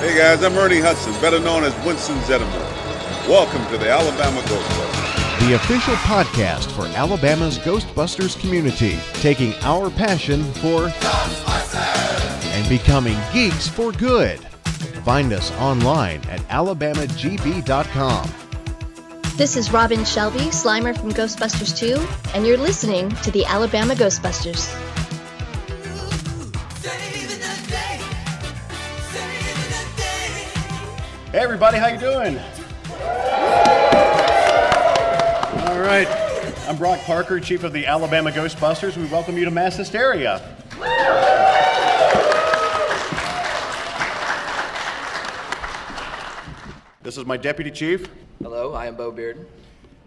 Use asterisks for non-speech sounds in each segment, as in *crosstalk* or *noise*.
Hey guys, I'm Ernie Hudson, better known as Winston Zeddemore. Welcome to the Alabama Ghostbusters. the official podcast for Alabama's Ghostbusters community, taking our passion for and becoming geeks for good. Find us online at alabamagb.com. This is Robin Shelby, Slimer from Ghostbusters 2, and you're listening to the Alabama Ghostbusters. Hey everybody, how you doing? All right, I'm Brock Parker, Chief of the Alabama Ghostbusters. We welcome you to Mass Hysteria. This is my Deputy Chief Hello, I am Bo Bearden.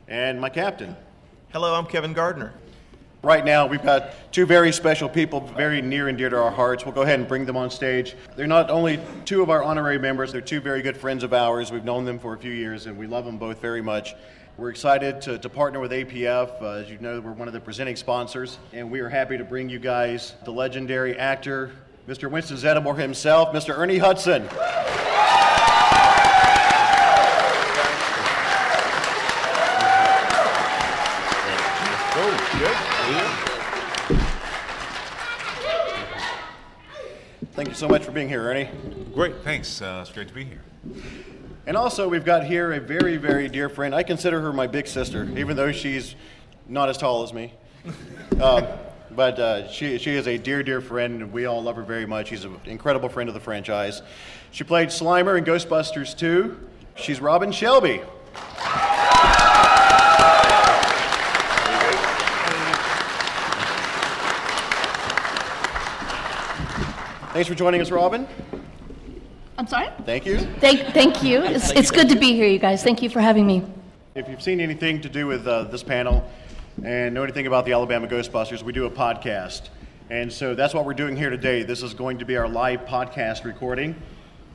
and my Captain. Hello, I'm Kevin Gardner. Right now, we've got two very special people, very near and dear to our hearts. We'll go ahead and bring them on stage. They're not only two of our honorary members, they're two very good friends of ours. We've known them for a few years, and we love them both very much. We're excited to, to partner with APF. Uh, as you know, we're one of the presenting sponsors, and we are happy to bring you guys the legendary actor, Mr. Winston Zeddemore himself, Mr. Ernie Hudson. Thank you so much for being here, Ernie. Great, thanks. Uh, it's great to be here. And also, we've got here a very, very dear friend. I consider her my big sister, even though she's not as tall as me. *laughs* Um, but uh, she, she is a dear, dear friend, and we all love her very much. She's an incredible friend of the franchise. She played Slimer in Ghostbusters 2. She's Robin Shelby. Thanks for joining us, Robin. I'm sorry? Thank you. Thank, thank you. It's, it's good to be here, you guys. Thank you for having me. If you've seen anything to do with uh, this panel and know anything about the Alabama Ghostbusters, we do a podcast. And so that's what we're doing here today. This is going to be our live podcast recording.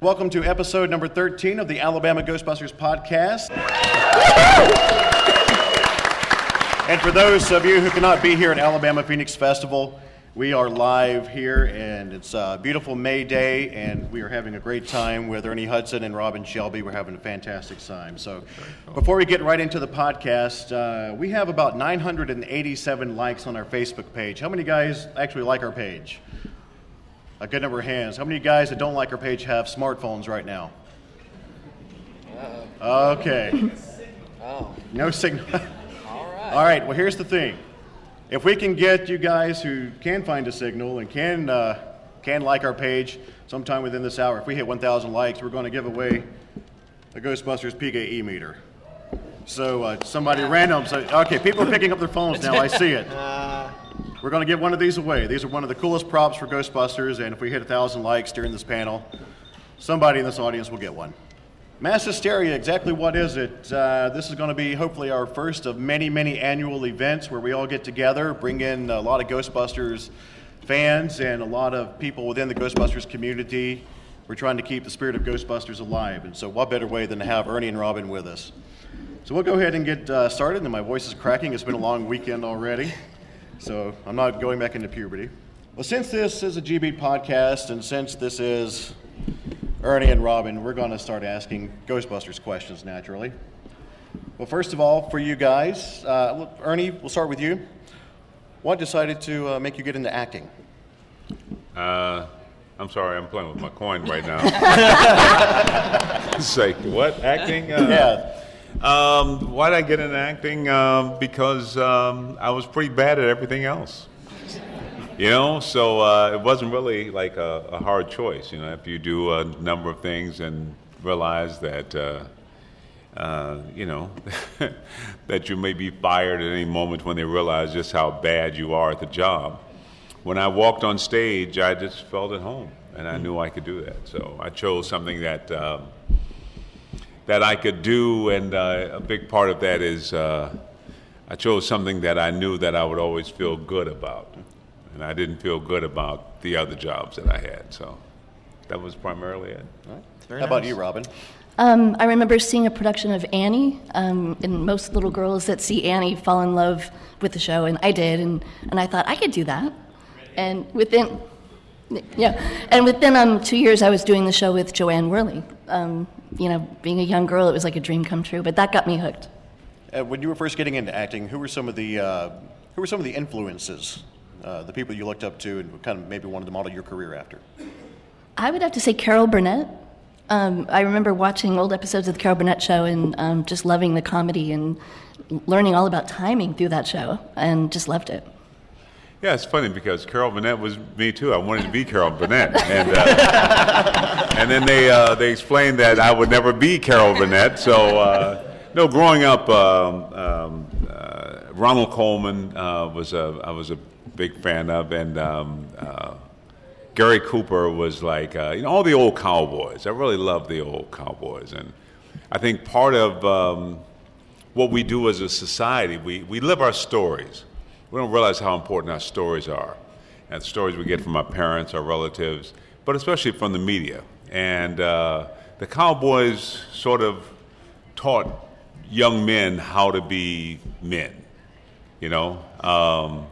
Welcome to episode number 13 of the Alabama Ghostbusters podcast. and for those of you who cannot be here at Alabama Phoenix Festival, we are live here, and it's a beautiful May day, and we are having a great time with Ernie Hudson and Robin Shelby. We're having a fantastic time. So, before we get right into the podcast, uh, we have about 987 likes on our Facebook page. How many guys actually like our page? A good number of hands. How many guys that don't like our page have smartphones right now? Okay. Oh, No signal. *laughs* all right. All right, well, here's the thing. If we can get you guys who can find a signal and can, uh, can like our page sometime within this hour, if we hit 1,000 likes, we're going to give away a Ghostbusters PKE meter. So uh, somebody random, so, okay, people are picking up their phones now, I *laughs* see it. We're going to give one of these away. These are one of the coolest props for Ghostbusters, and if we hit 1,000 likes during this panel, somebody in this audience will get one. Mass hysteria, exactly what is it? Uh, this is going to be hopefully our first of many, many annual events where we all get together, bring in a lot of Ghostbusters fans and a lot of people within the Ghostbusters community. We're trying to keep the spirit of Ghostbusters alive, and so what better way than to have Ernie and Robin with us? So we'll go ahead and get uh, started, and my voice is cracking. It's been a long weekend already, so I'm not going back into puberty. Well, since this is a GB podcast, and since this is Ernie and Robin, we're going to start asking Ghostbusters questions naturally. Well, first of all, for you guys, uh, Ernie, we'll start with you. What decided to uh, make you get into acting? Uh, I'm sorry, I'm playing with my coin right now. *laughs* like, what? Acting? Uh, Yeah. Um, why did I get into acting? Um, because um, I was pretty bad at everything else. You know, so uh, it wasn't really like a, a hard choice. You know, if you do a number of things and realize that, uh, uh, you know, *laughs* that you may be fired at any moment when they realize just how bad you are at the job. When I walked on stage, I just felt at home, and I knew I could do that. So I chose something that. Um, that I could do, and uh, a big part of that is uh, I chose something that I knew that I would always feel good about, and I didn't feel good about the other jobs that I had. So that was primarily it. How about you, Robin? Um, I remember seeing a production of Annie, um, and most little girls that see Annie fall in love with the show, and I did, and, and I thought I could do that. And within, Yeah, and within um, two years, I was doing the show with Joanne Worley. Um, you know, being a young girl, it was like a dream come true. But that got me hooked. Uh, when you were first getting into acting, who were some of the uh, who were some of the influences, uh, the people you looked up to, and kind of maybe wanted to model your career after? I would have to say Carol Burnett. Um, I remember watching old episodes of the Carol Burnett show and um, just loving the comedy and learning all about timing through that show, and just loved it. Yeah, it's funny because Carol Burnett was me too. I wanted to be Carol Burnett, *laughs* and uh, and then they uh, they explained that I would never be Carol Burnett. So uh, no, growing up, um, um, uh, Ronald Colman uh, was a I was a big fan of, and um, uh, Gary Cooper was like you know all the old cowboys. I really love the old cowboys, and I think part of um, what we do as a society, we, we live our stories we don't realize how important our stories are. And stories we get from our parents, our relatives, but especially from the media. And uh, the Cowboys sort of taught young men how to be men, you know? Um,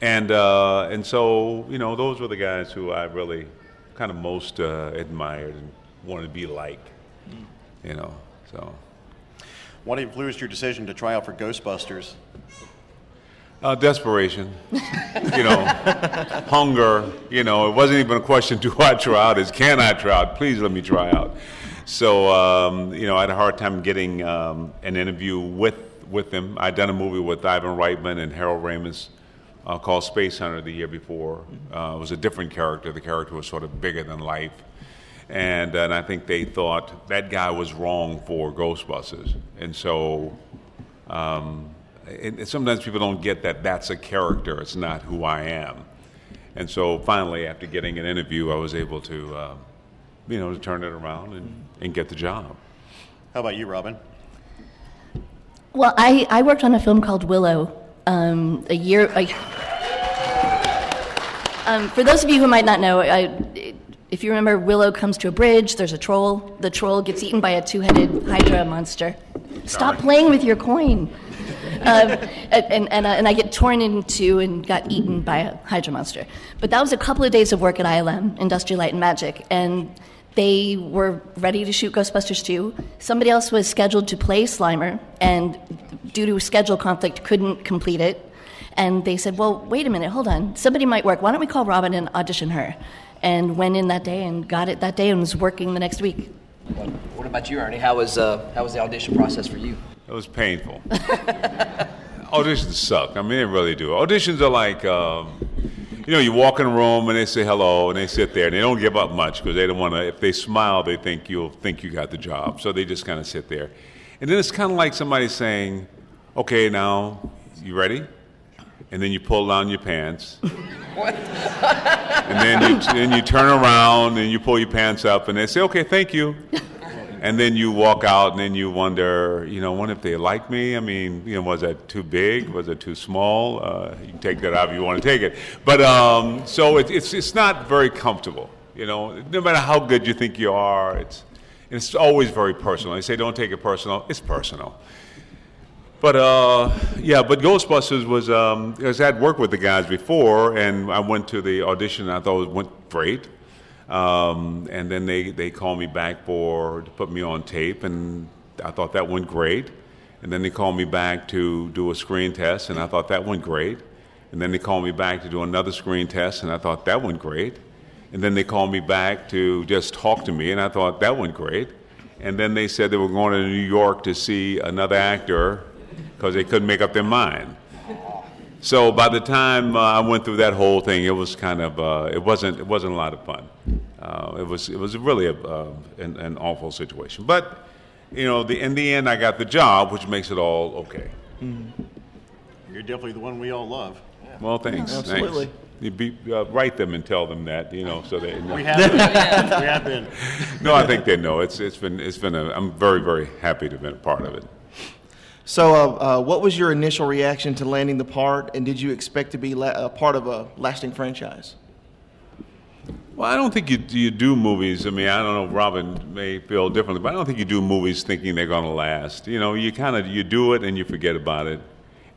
and, uh, and so, you know, those were the guys who I really kind of most uh, admired and wanted to be like, you know, so. What influenced your decision to try out for Ghostbusters? Uh, desperation, you know, *laughs* hunger. You know, it wasn't even a question: Do I try out? Is can I try out? Please let me try out. So, um, you know, I had a hard time getting um, an interview with with them. I'd done a movie with Ivan Reitman and Harold Ramis uh, called Space Hunter the year before. Uh, it was a different character. The character was sort of bigger than life. And, and I think they thought that guy was wrong for Ghostbusters. And so um, and sometimes people don't get that that's a character, it's not who I am. And so finally, after getting an interview, I was able to, uh, you know, to turn it around and, and get the job. How about you, Robin? Well, I, I worked on a film called Willow um, a year. A, um, for those of you who might not know, I, if you remember, Willow comes to a bridge, there's a troll. The troll gets eaten by a two headed Hydra monster. Stop playing with your coin um, and, and, uh, and I get torn in two and got eaten by a Hydra monster. But that was a couple of days of work at ILM, Industrial Light and Magic, and they were ready to shoot Ghostbusters 2. Somebody else was scheduled to play Slimer, and due to schedule conflict, couldn't complete it. And they said, Well, wait a minute, hold on. Somebody might work. Why don't we call Robin and audition her? And went in that day and got it that day and was working the next week. What about you, Ernie? How was, uh, how was the audition process for you? It was painful. *laughs* Auditions suck. I mean, they really do. Auditions are like, um, you know, you walk in a room and they say hello and they sit there and they don't give up much because they don't want to. If they smile, they think you'll think you got the job. So they just kind of sit there. And then it's kind of like somebody saying, "Okay, now you ready?" And then you pull down your pants. and then you, then you turn around and you pull your pants up and they say, "Okay, thank you." And then you walk out and then you wonder, you know, wonder if they like me. I mean, you know, was that too big? Was it too small? Uh, you can take that however you want to take it. But um, so it, it's it's not very comfortable. You know, no matter how good you think you are, it's it's always very personal. They say don't take it personal. It's personal. But uh, yeah, but Ghostbusters was um, I had worked with the guys before, and I went to the audition. and I thought it went great. Um, and then they, they called me back for to put me on tape, and I thought that went great. And then they called me back to do a screen test, and I thought that went great. And then they called me back to do another screen test, and I thought that went great. And then they called me back to just talk to me, and I thought that went great. And then they said they were going to New York to see another actor because they couldn't make up their mind. So by the time uh, I went through that whole thing, it was kind of uh, it wasn't it wasn't a lot of fun. Uh, it was it was really a, uh, an, an, awful situation. But you know, the, in the end, I got the job, which makes it all okay. Mm-hmm. You're definitely the one we all love. Yeah. Well, thanks. Yeah, absolutely. Thanks. You be, uh, write them and tell them that you know, so they. Know. We have been. *laughs* we have been. no, I think they know. It's it's been it's been a. I'm very very happy to have been a part of it. So, uh, uh, what was your initial reaction to landing the part, and did you expect to be la- a part of a lasting franchise? Well, I don't think you you do movies. I mean, I don't know. Robin may feel differently, but I don't think you do movies thinking they're going to last. You know, you kind of you do it and you forget about it,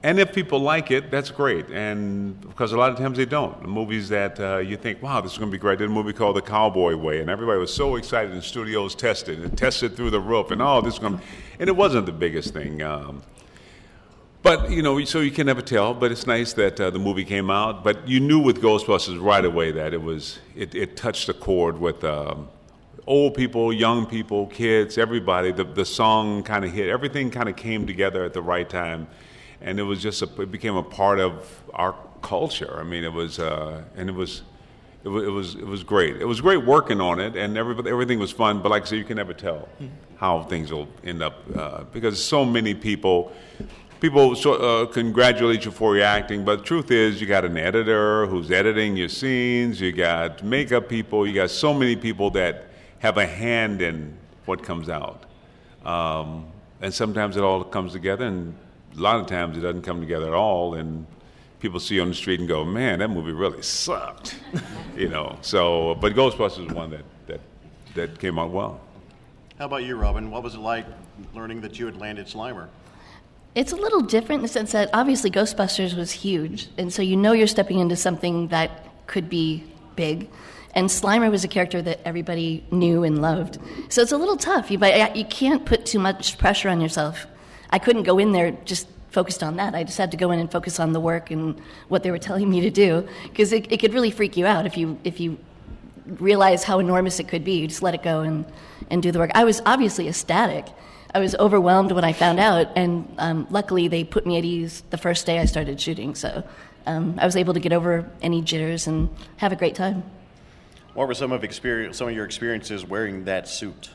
and if people like it, that's great. And because a lot of times they don't. The movies that uh, you think, wow, this is going to be great. Did a movie called The Cowboy Way, and everybody was so excited. And studios tested and tested through the roof, and oh, this is going. And it wasn't the biggest thing. Um, but you know, so you can never tell. But it's nice that uh, the movie came out. But you knew with Ghostbusters right away that it was it, it touched a chord with. Um, old people, young people, kids, everybody. The, the song kind of hit. Everything kind of came together at the right time and it was just a, it became a part of our culture. I mean, it was uh, and it was. It was, it was it was great. It was great working on it, and every, everything was fun. But like I said, you can never tell how things will end up uh, because so many people people uh, congratulate you for your acting, but the truth is, you got an editor who's editing your scenes, you got makeup people, you got so many people that have a hand in what comes out. Um, and sometimes it all comes together, and a lot of times it doesn't come together at all, and people see you on the street and go, "Man, that movie really sucked," *laughs* you know. So, but Ghostbusters is one that that that came out well. How about you, Robin? What was it like learning that you had landed Slimer? It's a little different in the sense that obviously Ghostbusters was huge, and so you know you're stepping into something that could be big. And Slimer was a character that everybody knew and loved. So it's a little tough. You, but you can't put too much pressure on yourself I couldn't go in there just focused on that. I just had to go in and focus on the work and what they were telling me to do because it, it could really freak you out if you if you realize how enormous it could be. You just let it go and and do the work. I was obviously ecstatic. I was overwhelmed when I found out, and um, luckily they put me at ease the first day I started shooting. So um, I was able to get over any jitters and have a great time. What were some of experience, some of your experiences wearing that suit?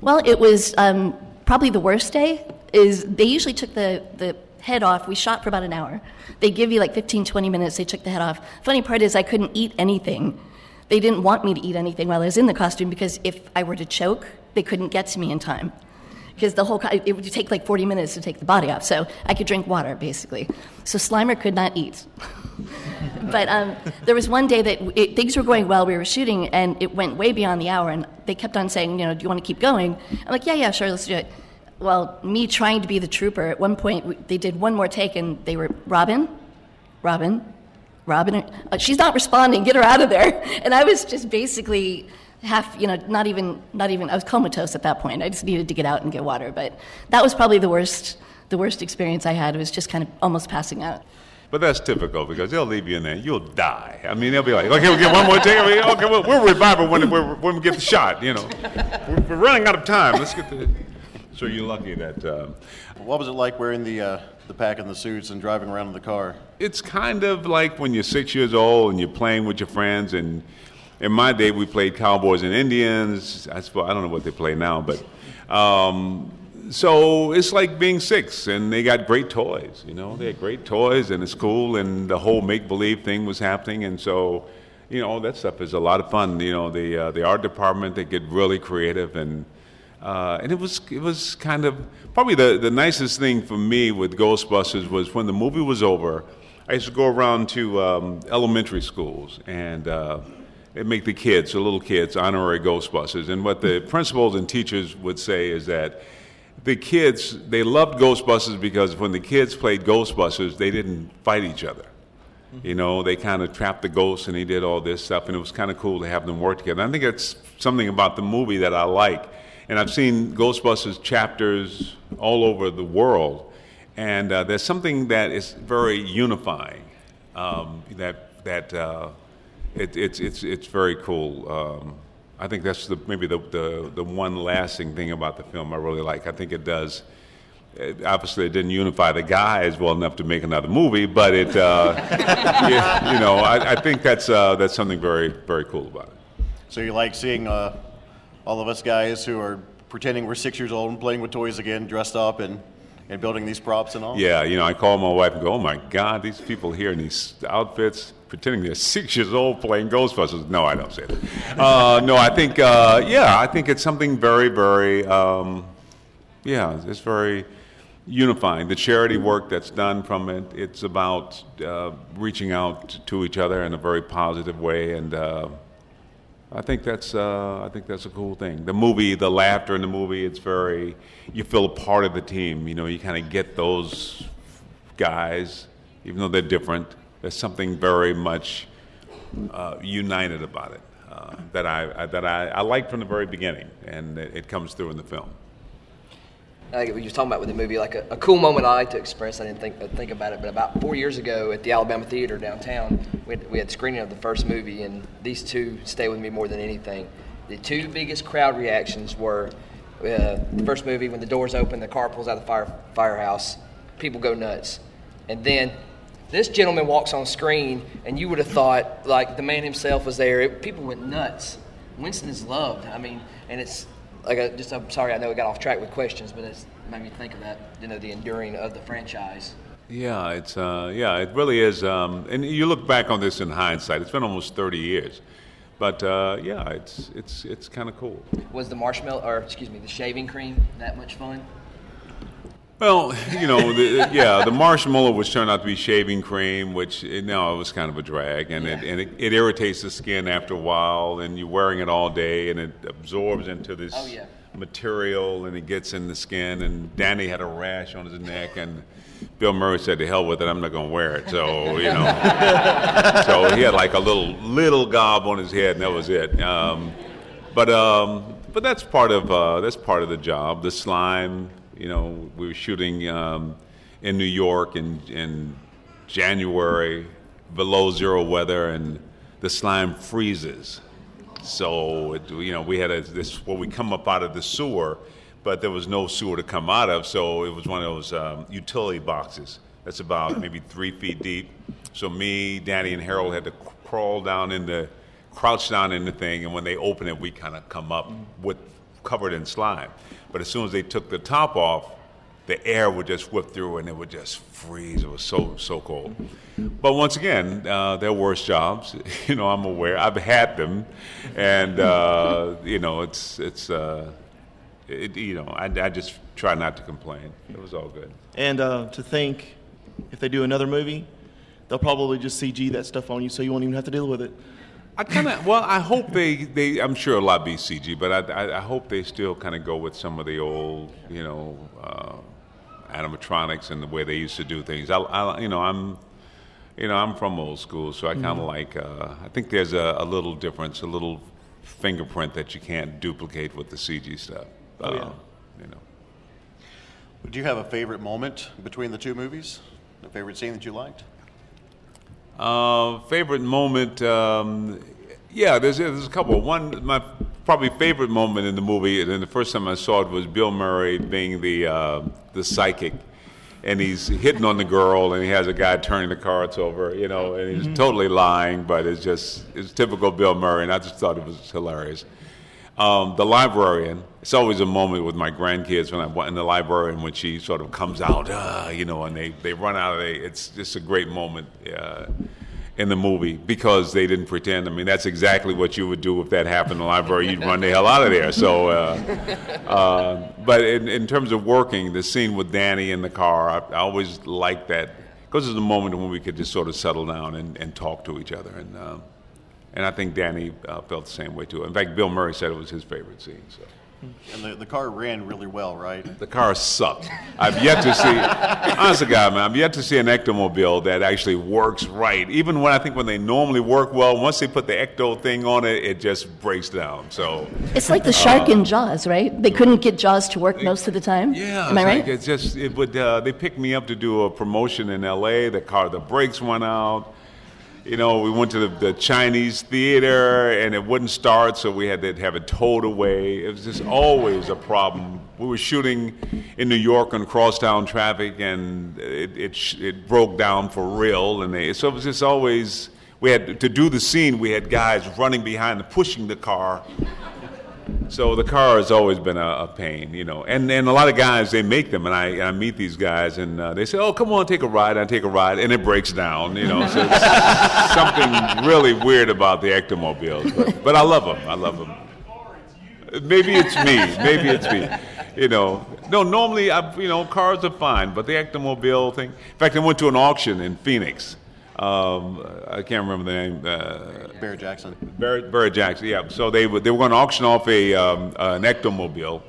Well, it was um, probably the worst day is they usually took the, the head off. We shot for about an hour. They give you like 15, 20 minutes. They took the head off. Funny part is I couldn't eat anything. They didn't want me to eat anything while I was in the costume because if I were to choke, they couldn't get to me in time. Because the whole it would take like 40 minutes to take the body off. So I could drink water basically. So Slimer could not eat. *laughs* *laughs* but um, there was one day that it, things were going well. We were shooting, and it went way beyond the hour. And they kept on saying, you know, do you want to keep going? I'm like, yeah, yeah, sure, let's do it. Well, me trying to be the trooper, at one point we, they did one more take, and they were Robin, Robin, Robin. Uh, she's not responding. Get her out of there. *laughs* And I was just basically half, you know, not even, not even. I was comatose at that point. I just needed to get out and get water. But that was probably the worst, the worst experience I had. It was just kind of almost passing out. But that's typical because they'll leave you in there. You'll die. I mean, they'll be like, okay, we'll get one more take. Okay, we'll, we'll revive her when, when we get the shot, you know. We're, we're running out of time. Let's get the. So you're lucky that. Uh, what was it like wearing the, uh, the pack and the suits and driving around in the car? It's kind of like when you're six years old and you're playing with your friends. And in my day, we played Cowboys and Indians. I, suppose, I don't know what they play now, but. Um, so it's like being six, and they got great toys. You know, they had great toys, and it's cool, and the whole make believe thing was happening, and so, you know, all that stuff is a lot of fun. You know, the uh, the art department they get really creative, and uh, and it was it was kind of probably the the nicest thing for me with Ghostbusters was when the movie was over. I used to go around to um, elementary schools and. Uh, make the kids, the little kids, honorary Ghostbusters. And what the principals and teachers would say is that the kids, they loved Ghostbusters because when the kids played Ghostbusters, they didn't fight each other. You know, they kind of trapped the ghosts and he did all this stuff, and it was kind of cool to have them work together. I think it's something about the movie that I like. And I've seen Ghostbusters chapters all over the world, and uh, there's something that is very unifying. Um, that that uh, it, it's it's it's very cool. Um, I think that's the, maybe the, the, the one lasting thing about the film I really like. I think it does. It, obviously, it didn't unify the guys well enough to make another movie, but it, uh, *laughs* you, you, know, I, I think that's uh, that's something very very cool about it. So you like seeing uh, all of us guys who are pretending we're six years old and playing with toys again, dressed up and and building these props and all? Yeah, you know, I call my wife and go, "Oh my God, these people here in these outfits." pretending they're *laughs* six years old playing Ghostbusters. No, I don't say that. *laughs* Uh, no, I think, uh, yeah, I think it's something very, very, um, yeah, it's very unifying. The charity work that's done from it, it's about uh, reaching out to each other in a very positive way, and uh, I think that's, uh, I think that's a cool thing. The movie, the laughter in the movie, it's very, you feel a part of the team. You know, you kind of get those guys, even though they're different. There's something very much uh, united about it uh, that I, that I, I liked from the very beginning, and it, it comes through in the film. Like we were talking about with the movie, like a, a cool moment I like to express. I didn't think think about it, but about four years ago at the Alabama Theater downtown, we had, we had screening of the first movie, and these two stay with me more than anything. The two biggest crowd reactions were uh, the first movie when the doors open, the car pulls out of the fire firehouse, people go nuts, and then this gentleman walks on screen, and you would have thought like the man himself was there. It, people went nuts. Winston is loved. I mean, and it's like a, just I'm sorry I know we got off track with questions, but it's made me think of that. You know, the enduring of the franchise. Yeah, it's uh, yeah, it really is. Um, and you look back on this in hindsight; it's been almost 30 years. But uh, yeah, it's it's it's kind of cool. Was the marshmallow, or excuse me, the shaving cream that much fun? Well, you know, the, yeah, the marshmallow was turned out to be shaving cream, which you know, it was kind of a drag, and it and it, it irritates the skin after a while, and you're wearing it all day, and it absorbs into this Oh, yeah. material, and it gets in the skin. And Danny had a rash on his neck, and Bill Murray said, "To hell with it, I'm not going to wear it." So you know, *laughs* so he had like a little little gob on his head, and that was it. Um, but um, but that's part of uh, that's part of the job. The slime, you know, we were shooting um, in New York in in January, below zero weather, and the slime freezes. So it, you know, we had a, this where we come up out of the sewer, but there was no sewer to come out of. So it was one of those um, utility boxes that's about *clears throat* maybe three feet deep. So me, Danny, and Harold had to crawl down in the, crouch down in the thing, and when they open it, we kind of come up with covered in slime. But as soon as they took the top off, the air would just whip through and it would just freeze. It was so so cold. But once again, uh, there are worse jobs. *laughs* You know, I'm aware. I've had them, and uh, you know, it's it's. Uh, it, you know, I, I just try not to complain. It was all good. And uh, to think, if they do another movie, they'll probably just CG that stuff on you, so you won't even have to deal with it. I kind of well, I hope they, they I'm sure a lot be CG, but I, I, I hope they still kind of go with some of the old, you know, uh, animatronics and the way they used to do things. I, I you know, I'm, you know, I'm from old school, so I kind of Mhm. like. Uh, I think there's a, a little difference, a little fingerprint that you can't duplicate with the CG stuff. Oh, yeah. Uh, you know. Do you have a favorite moment between the two movies? A favorite scene that you liked? Uh, favorite moment? Um, yeah, there's there's a couple. One, my probably favorite moment in the movie, and the first time I saw it was Bill Murray being the uh, the psychic, and he's hitting on the girl, and he has a guy turning the cards over, you know, and he's Mhm. totally lying, but it's just it's typical Bill Murray, and I just thought it was hilarious. Um, the librarian. It's always a moment with my grandkids when I'm in the library and when she sort of comes out, uh, you know, and they, they run out of it. It's just a great moment uh, in the movie because they didn't pretend. I mean, that's exactly what you would do if that happened in the library. You'd run the hell out of there. So, uh, *laughs* uh, but in, in terms of working, the scene with Danny in the car, I, I always liked that because it's a moment when we could just sort of settle down and, and talk to each other. And uh, and I think Danny uh, felt the same way too. In fact, Bill Murray said it was his favorite scene. So. And the, the car ran really well, right? The car sucked. I've yet to see, honest to God, man, I've yet to see an ectomobile that actually works right. Even when I think when they normally work well, once they put the ecto thing on it, it just breaks down. So It's like the shark uh, in Jaws, right? They couldn't get Jaws to work most of the time. Yeah, Am I it's right? like it's just it would. Uh, they picked me up to do a promotion in L.A. The car, the brakes went out. You know, we went to the, the Chinese theater and it wouldn't start, so we had to have it towed away. It was just always a problem. We were shooting in New York on crosstown traffic, and it it, it broke down for real. And they, so it was just always we had to do the scene. We had guys running behind pushing the car so the car has always been a, a pain, you know. And and a lot of guys they make them, and I, I meet these guys, and uh, they say, "Oh, come on, take a ride." I take a ride, and it breaks down, you know. So it's *laughs* something really weird about the ectomobiles, but, but I love them. I love them. Maybe it's me. Maybe it's me. You know, no. Normally, I, you know, cars are fine, but the ectomobile thing. In fact, I went to an auction in Phoenix. Um, I can't remember the name. Uh, Barrett Jackson. Barrett, Barrett Jackson, yeah. So they were, they were going to auction off a um, uh, an ectomobile.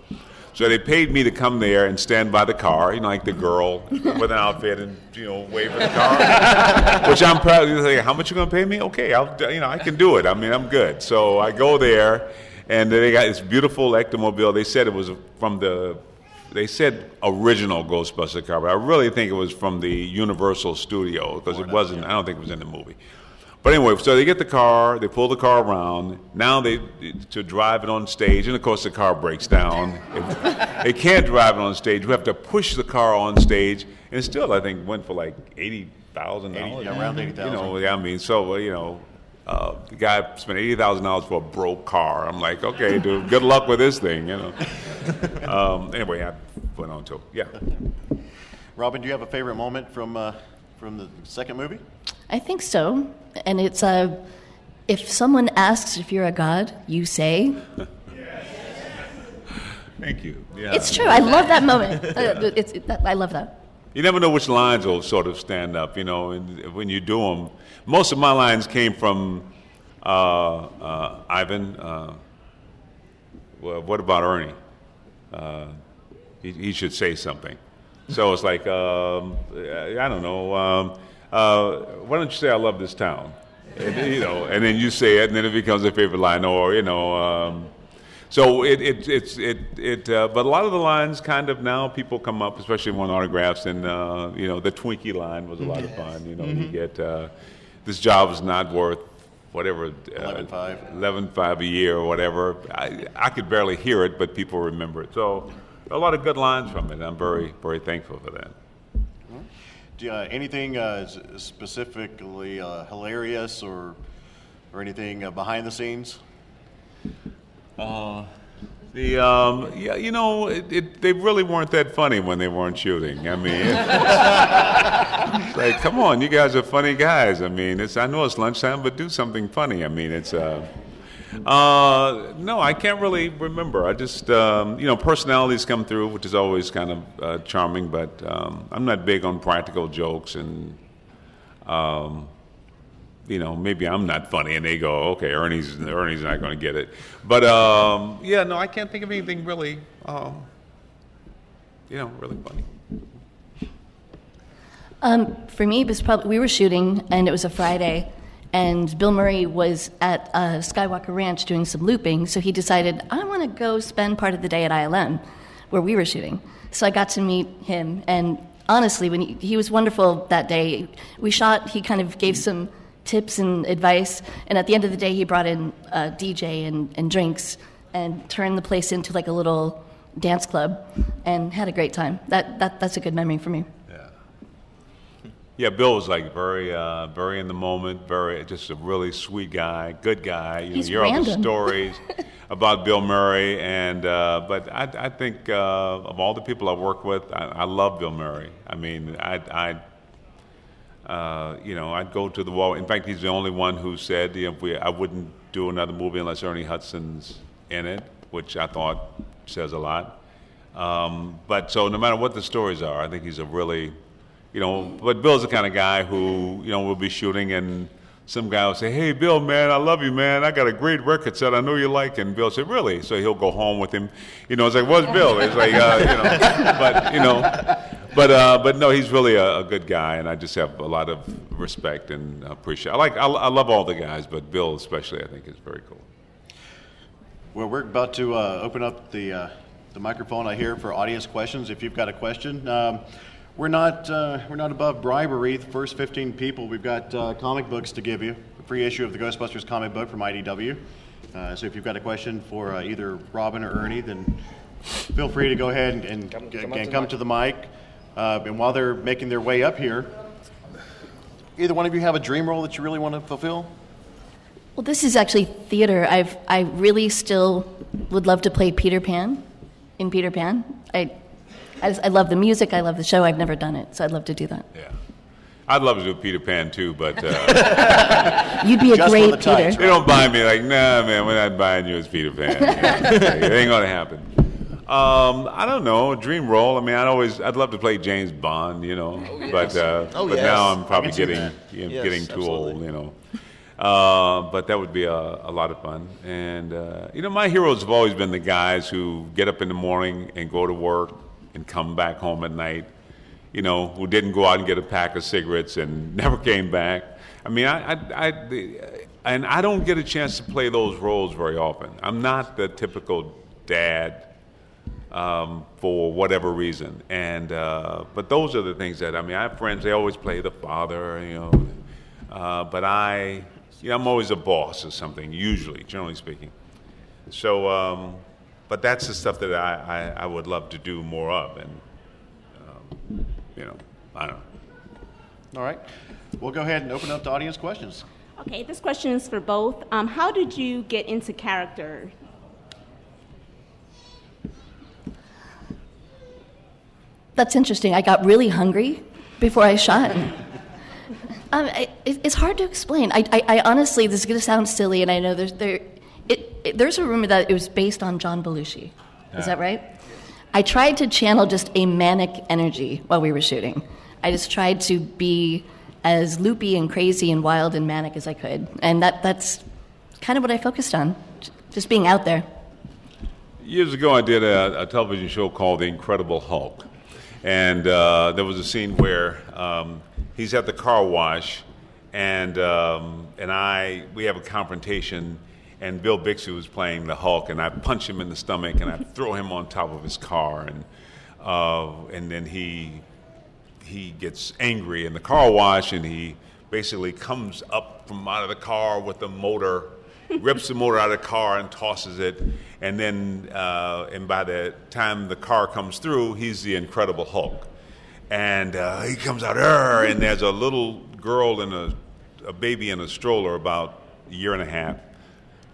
So they paid me to come there and stand by the car, you know, like the girl with an outfit and you know wave at the car, which I'm proud. Like, how much you gonna pay me? Okay, I'll you know I can do it. I mean I'm good. So I go there, and they got this beautiful Ectomobile. They said it was from the they said original Ghostbuster car, but I really think it was from the Universal Studio because it wasn't. I don't think it was in the movie. But anyway, so they get the car, they pull the car around. Now they to drive it on stage, and of course the car breaks down. *laughs* they can't drive it on stage. We have to push the car on stage, and it still I think went for like eighty thousand dollars. yeah, around You 80,000. know, yeah, I mean, so uh, you know. Uh, the guy spent eighty thousand dollars for a broke car. I'm like, okay, dude, good luck with this thing, you know. *laughs* um, anyway, I went on to yeah. Robin, do you have a favorite moment from uh, from the second movie? I think so. And it's uh, if someone asks if you're a god, you say. *laughs* Thank you. Yeah. It's true. I love that moment. Uh, it's, it, I love that. You never know which lines will sort of stand up, you know, and when you do them. Most of my lines came from uh, uh, Ivan. Uh, well, what about Ernie? Uh, he, he should say something. So it's like, um, I don't know. Um, uh, why don't you say I love this town? And, you know, and then you say it, and then it becomes a favorite line, or you know. Um, so it, it, it's it, it uh, but a lot of the lines kind of now people come up, especially when autographs, and uh, you know the Twinkie line was a lot of fun. You know, you get uh, this job is not worth whatever uh, 11.5. 11.5 a year or whatever. I, I could barely hear it, but people remember it. So a lot of good lines from it. I'm very very thankful for that. Do you, uh, anything uh, specifically uh, hilarious or or anything uh, behind the scenes? The um, yeah, you know, it, it, they really weren't that funny when they weren't shooting. I mean, it's like, come on, you guys are funny guys. I mean, it's I know it's lunchtime, but do something funny. I mean, it's uh, uh, no, I can't really remember. I just um, you know, personalities come through, which is always kind of uh, charming. But um, I'm not big on practical jokes and. Um, you know, maybe I'm not funny, and they go, okay, Ernie's Ernie's not going to get it. But um, yeah, no, I can't think of anything really, um, you know, really funny. Um, for me, it was probably we were shooting, and it was a Friday, and Bill Murray was at uh, Skywalker Ranch doing some looping, so he decided I want to go spend part of the day at ILM, where we were shooting. So I got to meet him, and honestly, when he, he was wonderful that day, we shot. He kind of gave some tips and advice, and at the end of the day, he brought in a DJ and, and drinks, and turned the place into like a little dance club, and had a great time. That, that that's a good memory for me. Yeah, *laughs* Bill was like very, uh, very in the moment, very just a really sweet guy, good guy. You, know, He's you hear all the *laughs* stories about Bill Murray, and uh, but I, I think uh, of all the people I work with, I, I love Bill Murray. I mean, I, I uh, you know, I'd go to the wall. In fact, he's the only one who said you know, we, I wouldn't do another movie unless Ernie Hudson's in it, which I thought says a lot. Um, but so no matter what the stories are, I think he's a really, you know, but Bill's the kind of guy who, you know, will be shooting and some guy will say, hey, Bill, man, I love you, man. I got a great record set I know you like. And Bill said, really? So he'll go home with him. You know, it's like, what's Bill? It's like, uh, you know, but, you know, but, uh, but no, he's really a, a good guy. And I just have a lot of respect and appreciate I like, I, I love all the guys, but Bill especially, I think is very cool. Well, we're about to uh, open up the, uh, the microphone I hear for audience questions. If you've got a question, um, we're not uh, we're not above bribery. The first 15 people, we've got uh, comic books to give you, a free issue of the Ghostbusters comic book from IDW. Uh, so if you've got a question for uh, either Robin or Ernie, then feel free to go ahead and, and Come- come up and to come the to the mic. Uh, and while they're making their way up here, either one of you have a dream role that you really want to fulfill? Well, this is actually theater. I've I really still would love to play Peter Pan in Peter Pan. I I, just, I love the music. I love the show. I've never done it, so I'd love to do that. Yeah. I'd love to do Peter Pan too, but uh, *laughs* You'd be a Just great the tights, Peter. they don't buy me. Like, nah, man, we're not buying you as Peter Pan. *laughs* it ain't gonna happen. Um, I don't know, dream role. I mean, I'd always, I'd love to play James Bond, you know, but uh, Oh, but yes. now I'm probably getting you know, Yes, getting too absolutely. old, you know. Uh, but that would be a, a lot of fun. And, uh, you know, my heroes have always been the guys who get up in the morning and go to work and come back home at night, you know, who didn't go out and get a pack of cigarettes and *laughs* never came back. I mean, I, I, I and I don't get a chance to play those roles very often. I'm not the typical dad um, for whatever reason. And uh, but those are the things that I mean. I have friends; they always play the father, you know. Uh, but I, you know, I'm always a boss or something. Usually, generally speaking. So, um, but that's the stuff that I, I, I, would love to do more of, and um, you know, I don't know. All right, we'll go ahead and open up to audience questions. Okay, this question is for both. Um, how did you get into character? That's interesting. I got really hungry before I shot. um, it, it's hard to explain. I, I, I, honestly, this is going to sound silly, and I know there's there. It, it, there's a rumor that it was based on John Belushi. Is that right? I tried to channel just a manic energy while we were shooting. I just tried to be as loopy and crazy and wild and manic as I could, and that that's kind of what I focused on, just being out there. Years ago, I did a, a television show called The Incredible Hulk and uh, there was a scene where um, he's at the car wash, and um, and I we have a confrontation, and Bill Bixby was playing the Hulk, and I punch him in the stomach, and I *laughs* throw him on top of his car, and uh, and then he he gets angry in the car wash, and he basically comes up from out of the car with the motor rips the motor out of the car and tosses it. And then, uh, and by the time the car comes through, he's the Incredible Hulk. And uh, he comes out, and there's a little girl and a, a baby in a stroller about a year and a half,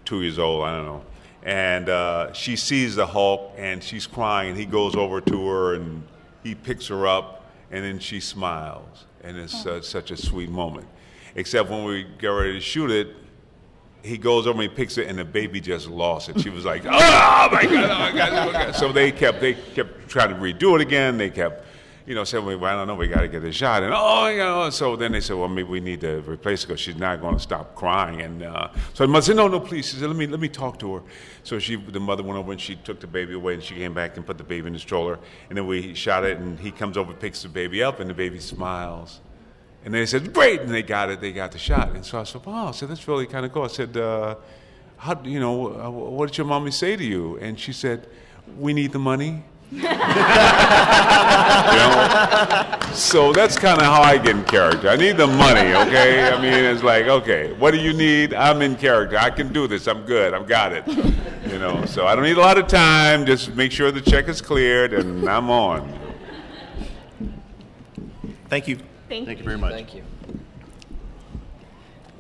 two years old, I don't know. And uh, she sees the Hulk and she's crying, and he goes over to her and he picks her up, and then she smiles. And it's uh, such a sweet moment. Except when we get ready to shoot it, he goes over and he picks it, and the baby just lost it. She was like, "Oh my god, oh my god!" Oh my god. So they kept they kept trying to redo it again. They kept, you know, saying, "Well, I don't know, we got to get a shot." And oh, you know, so then they said, "Well, maybe we need to replace it because she's not going to stop crying." And uh, so the mother said, "No, no, please." She said, "Let me let me talk to her." So she, the mother went over and she took the baby away, and she came back and put the baby in the stroller. And then we shot it, and he comes over, picks the baby up, and the baby smiles. And they said, great, and they got it, they got the shot. And so I said, wow, so that's really kind of cool. I said, uh, how, you know, uh, what did your mommy say to you? And she said, we need the money. *laughs* you know? So that's kind of how I get in character. I need the money, okay? I mean, it's like, okay, what do you need? I'm in character. I can do this. I'm good. I've got it. You know, so I don't need a lot of time. Just make sure the check is cleared, and I'm on. Thank you. Thank, Thank you very much. Thank you.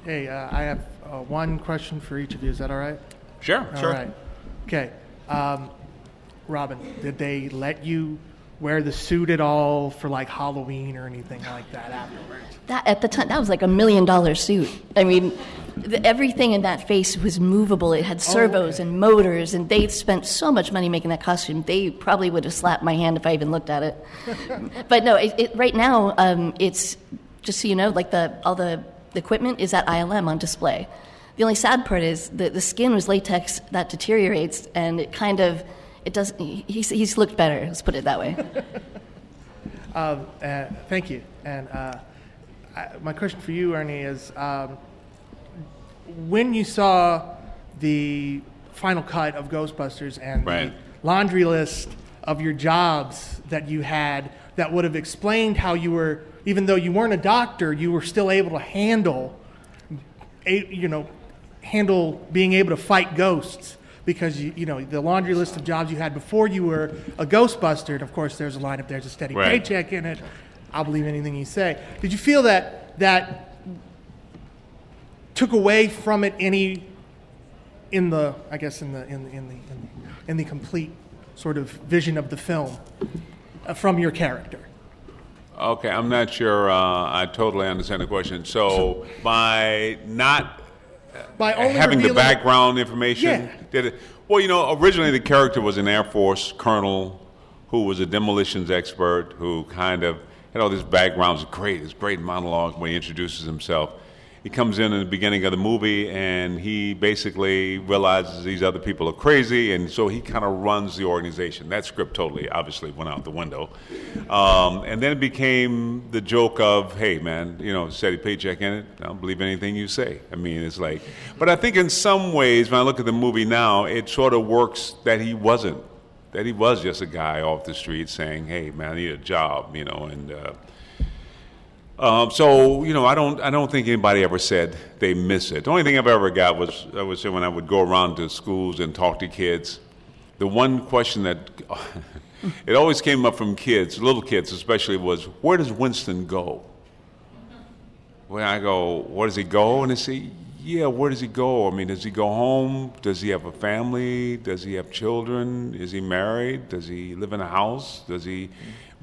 Hey, uh, I have uh, one question for each of you. Is that all right? Sure, All sure. right. Okay. Um, Robin, did they let you wear the suit at all for like Halloween or anything like that afterwards? That at the time, that was like a million dollar suit. I mean, the, everything in that face was movable. It had servos okay. and motors, and they spent so much money making that costume. They probably would have slapped my hand if I even looked at it. *laughs* but no, it, it, right now um, it's just so you know, like the all the, the equipment is at ILM on display. The only sad part is that the skin was latex that deteriorates, and it kind of it does. He's he's looked better. Let's put it that way. *laughs* Um, uh, thank you. And uh, I, my question for you, Ernie, is um, when you saw the final cut of Ghostbusters and Right. the laundry list of your jobs that you had that would have explained how you were, even though you weren't a doctor, you were still able to handle, you know, handle being able to fight ghosts because you, you know the laundry list of jobs you had before you were a Ghostbuster. And of course, there's a line if there's a steady Right. paycheck in it. I'll believe anything you say. Did you feel that that took away from it any in the I guess in the in the in the, in the, in the complete sort of vision of the film uh, from your character? Okay, I'm not sure uh, I totally understand the question. So, by not By only having the background information, Yeah. did it? Well, you know, originally the character was an Air Force colonel who was a demolitions expert who kind of had all this background. It's great, it's great monologue when he introduces himself. He comes in in the beginning of the movie and he basically realizes these other people are crazy and so he kind of runs the organization. That script totally obviously went out the window. Um, and then it became the joke of hey man you know steady paycheck in it. I don't believe anything you say. I mean it's like but i think in some ways when i look at the movie now it sort of works that he wasn't that he was just a guy off the street saying hey man i need a job you know and uh, um, so you know, I don't, I don't think anybody ever said they miss it. The only thing I've ever got was, I would say, when I would go around to schools and talk to kids, the one question that *laughs* it always came up from kids, little kids especially, was, "Where does Winston go?" When I go, "Where does he go?" and they say, "Yeah, where does he go? I mean, does he go home? Does he have a family? Does he have children? Is he married? Does he live in a house? Does he?"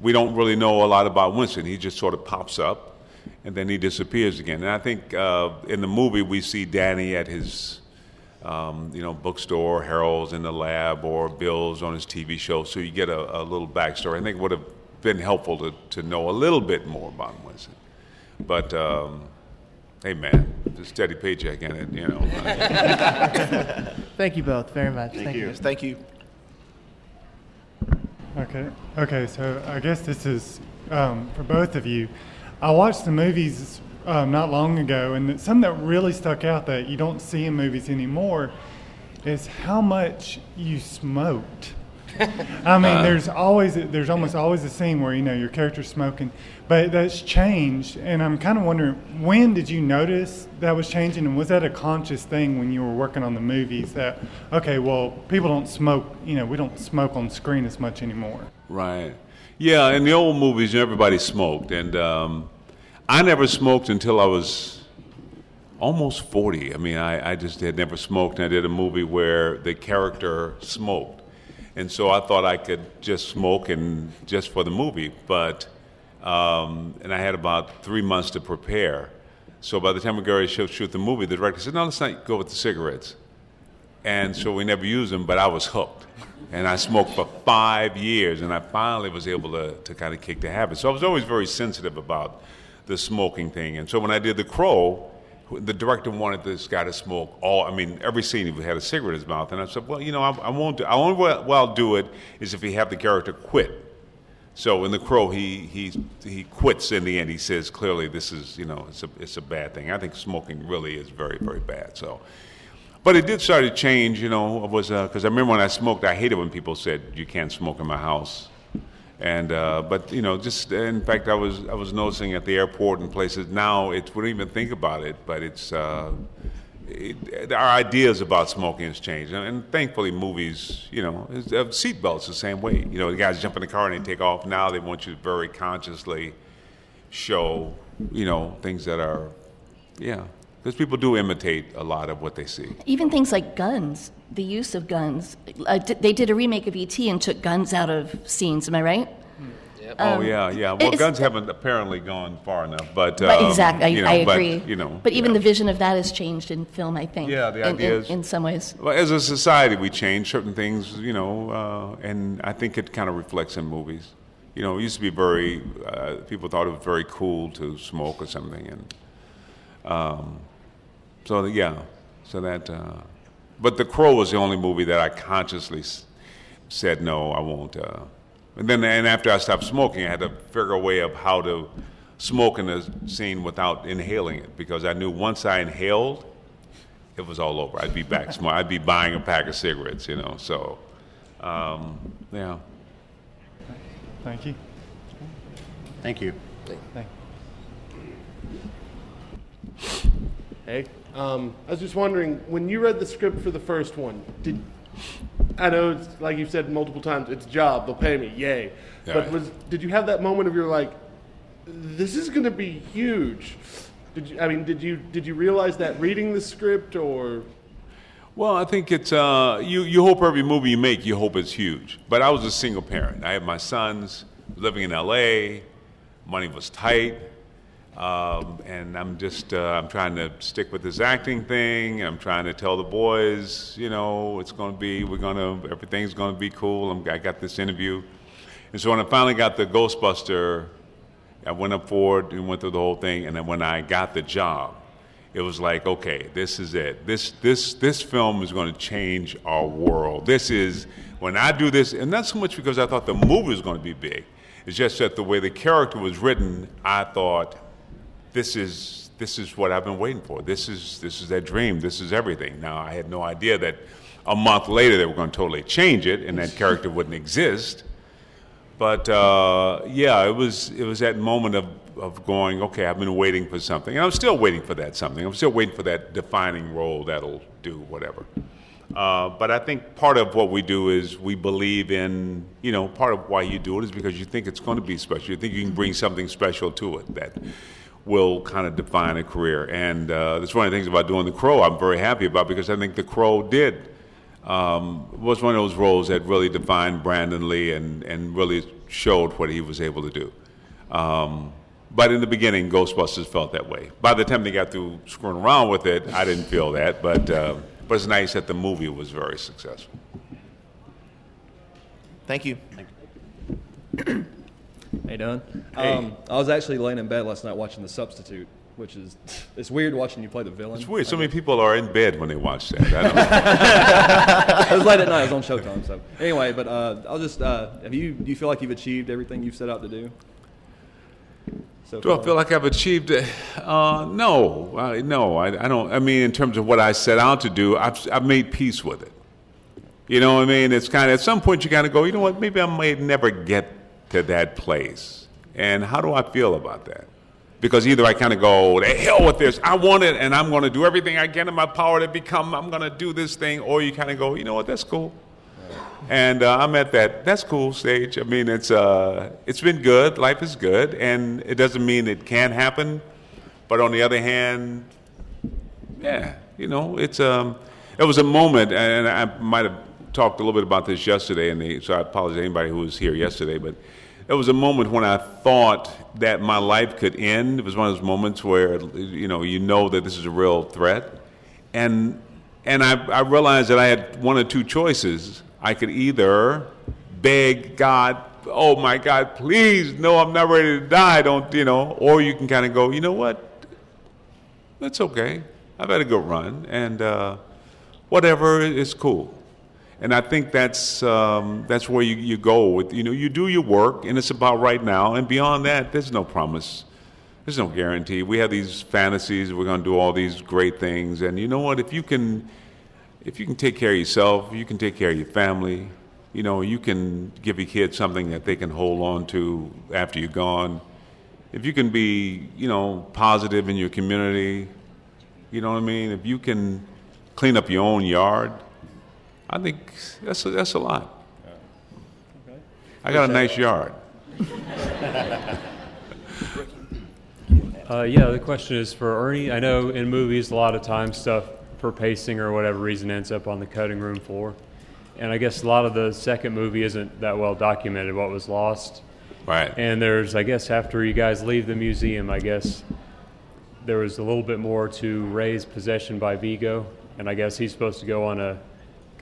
We don't really know a lot about Winston. He just sort of pops up and then he disappears again. And I think uh, in the movie we see Danny at his, um, you know, bookstore, Harold's in the lab, or Bill's on his TV show. So you get a, a little backstory. I think it would have been helpful to, to know a little bit more about Winston. But um, hey, man, just steady paycheck in it, you know. *laughs* Thank you both very much. Thank you. Yes, thank you. Okay. Okay. So I guess this is um, for both of you. I watched the movies um, not long ago, and something that really stuck out that you don't see in movies anymore is how much you smoked. *laughs* I mean, Uh. there's always there's almost always a scene where you know your character's smoking, but that's changed, and I'm kind of wondering when did you notice that was changing, and was that a conscious thing when you were working on the movies that okay, well, people don't smoke, you know, we don't smoke on screen as much anymore. Right. Yeah, in the old movies, everybody smoked, and um, I never smoked until I was almost 40. I mean, I, I just had never smoked, and I did a movie where the character smoked. And so I thought I could just smoke and just for the movie, but um, and I had about three months to prepare. So by the time we got ready to shoot, the movie, the director said, "No, let's not go with the cigarettes." And so we never used them, but I was hooked. And I smoked for five years, and I finally was able to, to kind of kick the habit. So I was always very sensitive about the smoking thing. And so when I did The Crow, the director wanted this guy to smoke all, I mean, every scene he had a cigarette in his mouth. And I said, well, you know, I, I won't do, I only way I'll do it is if he have the character quit. So in The Crow, he, he, he quits in the end. He says clearly this is, you know, it's a, it's a bad thing. I think smoking really is very, very bad. So, but it did start to change, you know, It was, uh, because I remember when I smoked, I hated when people said, you can't smoke in my house. And uh, but you know, just in fact, I was I was noticing at the airport and places now it don't even think about it, but it's uh, it, our ideas about smoking has changed, and, and thankfully, movies, you know, uh, seatbelts the same way. You know, the guys jump in the car and they take off. Now they want you to very consciously show, you know, things that are, yeah, because people do imitate a lot of what they see. Even things like guns, the use of guns. Uh, d- they did a remake of E.T. and took guns out of scenes. Am I right? oh Um, yeah, yeah. Well, guns haven't apparently gone far enough, but, But um, exactly, I, you know, I but, agree. you know, but even the vision of that has changed in film. I think. Yeah, the in, in- ideas- in, some ways. Well, as a society, we change certain things, you know, uh, and I think it kind of reflects in movies. You know, it used to be very, uh, people thought it was very cool to smoke or something, and um, so yeah, so that. Uh, but The Crow was the only movie that I consciously s- said no, I won't. Uh, and then, and after I stopped smoking, I had to figure a way of how to smoke in a scene without inhaling it because I knew once I inhaled, it was all over. I'd be back smoking. I'd be buying a pack of cigarettes, you know. So, um, yeah. Thank you. Thank you. Thank Hey, um, I was just wondering when you read the script for the first one, did I know it's like you've said multiple times, it's a job, they'll pay me, yay. Yeah. But was did you have that moment of you're like, this is going to be huge? Did you? I mean, did you did you realize that reading the script or? Well, I think it's uh, you. You hope every movie you make, you hope it's huge. But I was a single parent. I had my sons living in L.A. Money was tight, um, and I'm just uh, I'm trying to stick with this acting thing. I'm trying to tell the boys, you know, it's going to be we're going to everything's going to be cool. I'm, I got this interview, and so when I finally got the Ghostbuster, I went up forward and went through the whole thing. And then when I got the job, it was like, okay, this is it. This this this film is going to change our world. This is when I do this, and not so much because I thought the movie was going to be big. It's just that the way the character was written, I thought, this is this is what I've been waiting for. This is this is that dream. This is everything. Now I had no idea that a month later they were going to totally change it, and that character wouldn't exist. But uh, yeah, it was it was that moment of, of going, okay, I've been waiting for something, and I'm still waiting for that something. I'm still waiting for that defining role that'll do whatever. Uh, but I think part of what we do is we believe in, you know, part of why you do it is because you think it's going to be special. You think you can bring something special to it that will kind of define a career. And uh, that's one of the things about doing The Crow I'm very happy about because I think The Crow did um, was one of those roles that really defined Brandon Lee and, and really showed what he was able to do. Um, but in the beginning, Ghostbusters felt that way. By the time they got through screwing around with it, I didn't feel that. But, uh, but it's nice that the movie was very successful. Thank you. How you doing? Hey. Um, I was actually laying in bed last night watching The Substitute, which is *laughs* it's weird watching you play the villain. It's weird. So many people are in bed when they watch that. I don't *laughs* *laughs* it was late at night. It was on Showtime. So anyway, but uh, I'll just uh, have you? Do you feel like you've achieved everything you've set out to do? So Do I feel like I've achieved it? Uh, no, I, no, I, I don't. I mean, in terms of what I set out to do, I've, I've made peace with it. You know what I mean? It's kind of at some point you kind of go, you know what? Maybe I may never get to that place. And how do I feel about that? Because either I kind of go, the hell with this, I want it, and I'm going to do everything I can in my power to become. I'm going to do this thing, or you kind of go, you know what? That's cool. And uh, I'm at that. That's cool stage. I mean, it's uh, it's been good. Life is good, and it doesn't mean it can't happen. But on the other hand, yeah, you know, it's um, it was a moment, and I might have talked a little bit about this yesterday, and so I apologize to anybody who was here yesterday, but it was a moment when I thought that my life could end. It was one of those moments where you know you know that this is a real threat, and and I, I realized that I had one or two choices. I could either beg God, oh my God, please, no, I'm not ready to die, don't you know, or you can kind of go, you know what, that's okay. I've had a good run, and uh, whatever is cool. And I think that's um, that's where you, you go with you know you do your work, and it's about right now. And beyond that, there's no promise, there's no guarantee. We have these fantasies. We're going to do all these great things, and you know what? If you can, if you can take care of yourself, you can take care of your family. You know, you can give your kids something that they can hold on to after you're gone. If you can be, you know, positive in your community, you know what I mean? If you can clean up your own yard, I think that's a, that's a lot. I got a nice yard. *laughs* Uh, yeah, the question is for Ernie. I know in movies, a lot of times stuff for pacing or whatever reason ends up on the cutting room floor. And I guess a lot of the second movie isn't that well documented what was lost. Right. And there's, I guess, after you guys leave the museum, I guess there was a little bit more to Ray's possession by Vigo. And I guess he's supposed to go on a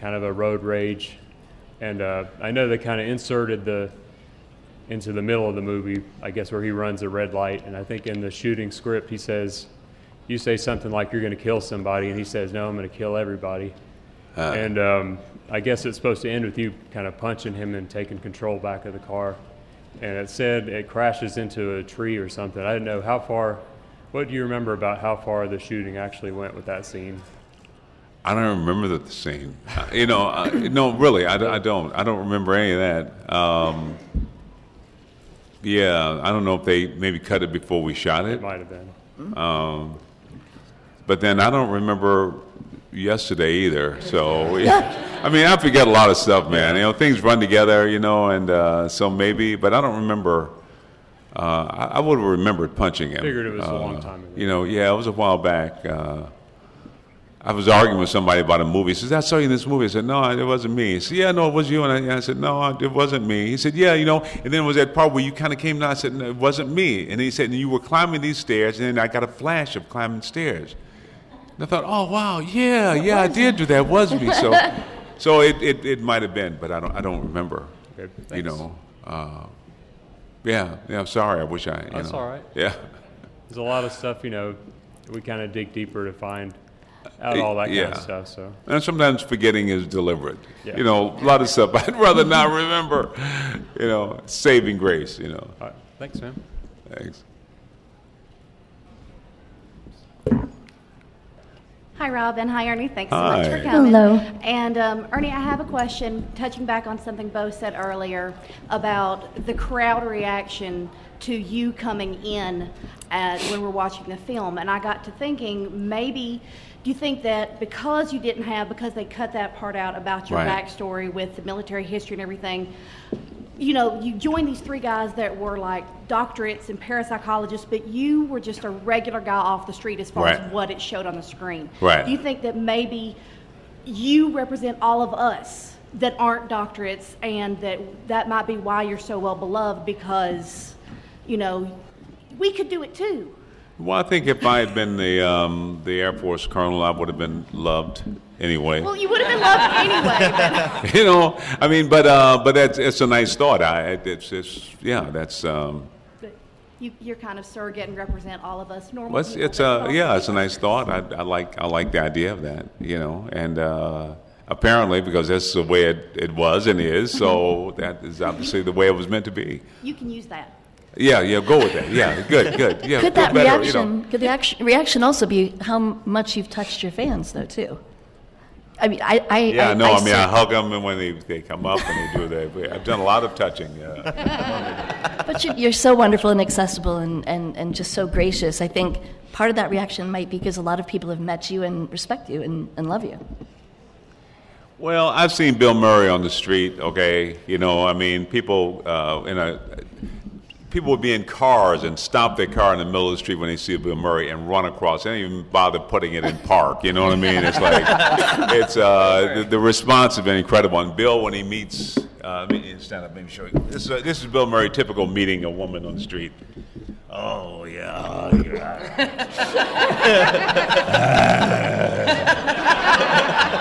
kind of a road rage. And uh, I know they kind of inserted the into the middle of the movie, I guess, where he runs a red light. And I think in the shooting script, he says, You say something like you're going to kill somebody, and he says, No, I'm going to kill everybody. Uh. and um, I guess it's supposed to end with you kind of punching him and taking control back of the car. And it said it crashes into a tree or something. I didn't know how far. What do you remember about how far the shooting actually went with that scene? I don't remember the scene. Uh, You know, uh, no, really, I, I don't. I don't remember any of that. Um, yeah, I don't know if they maybe cut it before we shot it. It might have been. Um, but then I don't remember yesterday either. So, *laughs* I mean, I forget a lot of stuff, man. You know, things run together, you know, and uh, so maybe, but I don't remember. Uh, I, I would have remembered punching him. Figured it was a long Uh, time ago. You know, yeah, it was a while back. I was arguing with somebody about a movie. He says, I saw you in this movie. I said, no, it wasn't me. He said, yeah, no, it was you. And I, I said, no, it wasn't me. He said, yeah, you know. And then it was that part where you kind of came down. I said, no, it wasn't me. And he said, and you were climbing these stairs, and then I got a flash of climbing stairs. And I thought, oh, wow, yeah, yeah, I did do that. It was me. So, *laughs* so it, it, it might have been, but I don't, I don't remember. Okay, you know. Uh, yeah, yeah, I'm sorry. I wish I, you That's know. all right. Yeah. There's a lot of stuff, you know, we kind of dig deeper to find out all that kind of stuff. So And sometimes forgetting is deliberate. Yeah. You know, a lot of stuff *laughs* I'd rather not remember. You know, saving grace, you know. All right. Thanks, man. Thanks. Hi, Rob, and Hi, Ernie. Thanks so much for coming. Hello. And um, Ernie, I have a question touching back on something Bo said earlier about the crowd reaction to you coming in uh, when we're watching the film. And I got to thinking, maybe, do you think that because you didn't have, because they cut that part out about your Right. backstory with the military history and everything, you know, you joined these three guys that were like doctorates and parapsychologists, but you were just a regular guy off the street as far Right. as what it showed on the screen. Right. Do you think that maybe you represent all of us that aren't doctorates and that that might be why you're so well beloved because, you know, we could do it too. Well, I think if I had been the um, the Air Force colonel, I would have been loved anyway. Well, you would have been loved anyway. *laughs* You know, I mean, but uh, but that's it's a nice thought. I it's, it's yeah, that's um, you, you're kind of surrogate and represent all of us normal well, it's, it's a yeah, it's a nice thought. I, I like I like the idea of that. You know, and uh, apparently because that's the way it, it was and is, so that is obviously the way it was meant to be. You can use that. Yeah, yeah, go with that. Yeah, good, good. Yeah, could that better, reaction You know. could the action, reaction also be how much you've touched your fans though too? I mean, I, I Yeah, I, no, I, mean, I hug them and when they, they come up and they do that. I've done a lot of touching. Yeah. *laughs* But you- you're so wonderful and accessible and, and, and just so gracious. I think part of that reaction might be because a lot of people have met you and respect you and, and love you. Well, I've seen Bill Murray on the street. Okay, you know, I mean, people uh, in a people would be in cars and stop their car in the middle of the street when they see Bill Murray and run across. They don't even bother putting it in park. You know what I mean? It's like *laughs* it's uh, the, the response has been incredible. And Bill, when he meets, uh, let me stand up, maybe show you. This is, uh, this is Bill Murray, typical meeting a woman on the street. Oh yeah, *laughs* *laughs*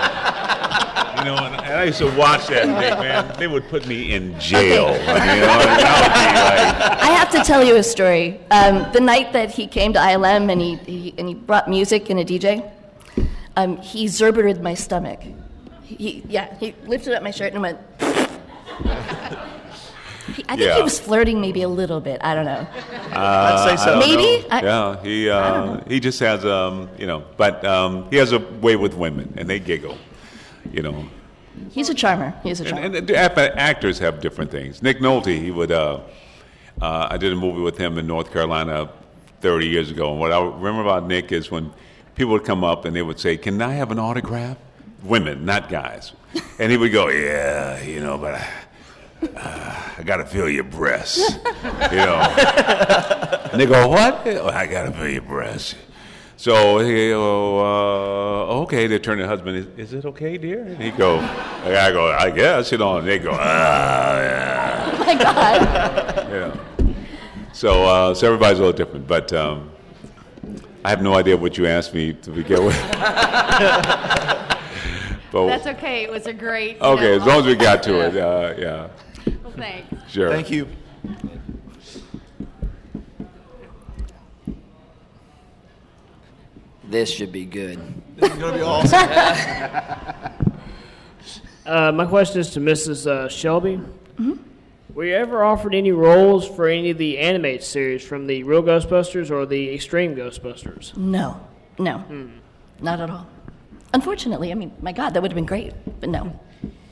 You know, and, and I used to watch that man, they would put me in jail. I you know, I like, I have to tell you a story. Um, the night that he came to ILM and he, he and he brought music and a DJ, um, he zerbered my stomach. He, yeah, he lifted up my shirt and went. *laughs* He- I think Yeah. he was flirting maybe a little bit. I don't know. Uh, I don't Maybe? I- yeah, he uh, he just has um, you know, but um, he has a way with women, and they giggle, you know. He's a charmer. He's a charmer. And, and act- actors have different things. Nick Nolte, he would. Uh, uh, I did a movie with him in North Carolina 30 years ago, and what I remember about Nick is when people would come up and they would say, "Can I have an autograph?" Women, not guys, and he would go, "Yeah, you know, but." I, uh, I gotta feel your breasts, you know. *laughs* and they go, "What?" "Oh, I gotta feel your breasts. So he go, uh, "Okay." They turn to the husband. Is, is it okay, dear? And he go, "I go, I guess." You know. And they go, "Ah, yeah." Oh my God. *laughs* Yeah. So, uh, so everybody's a little different, but um, I have no idea what you asked me to begin with. *laughs* but, That's okay. It was a great. you okay, know, as long as we got to it, *laughs* uh, yeah. Well, thanks. Sure. Thank you. This should be good. This is gonna be awesome. *laughs* Uh, my question is to Mrs. Uh, Shelby. Mm-hmm. Were you ever offered any roles for any of the animated series from the Real Ghostbusters or the Extreme Ghostbusters? No, no, Hmm. not at all. Unfortunately, I mean, my God, that would have been great, but no.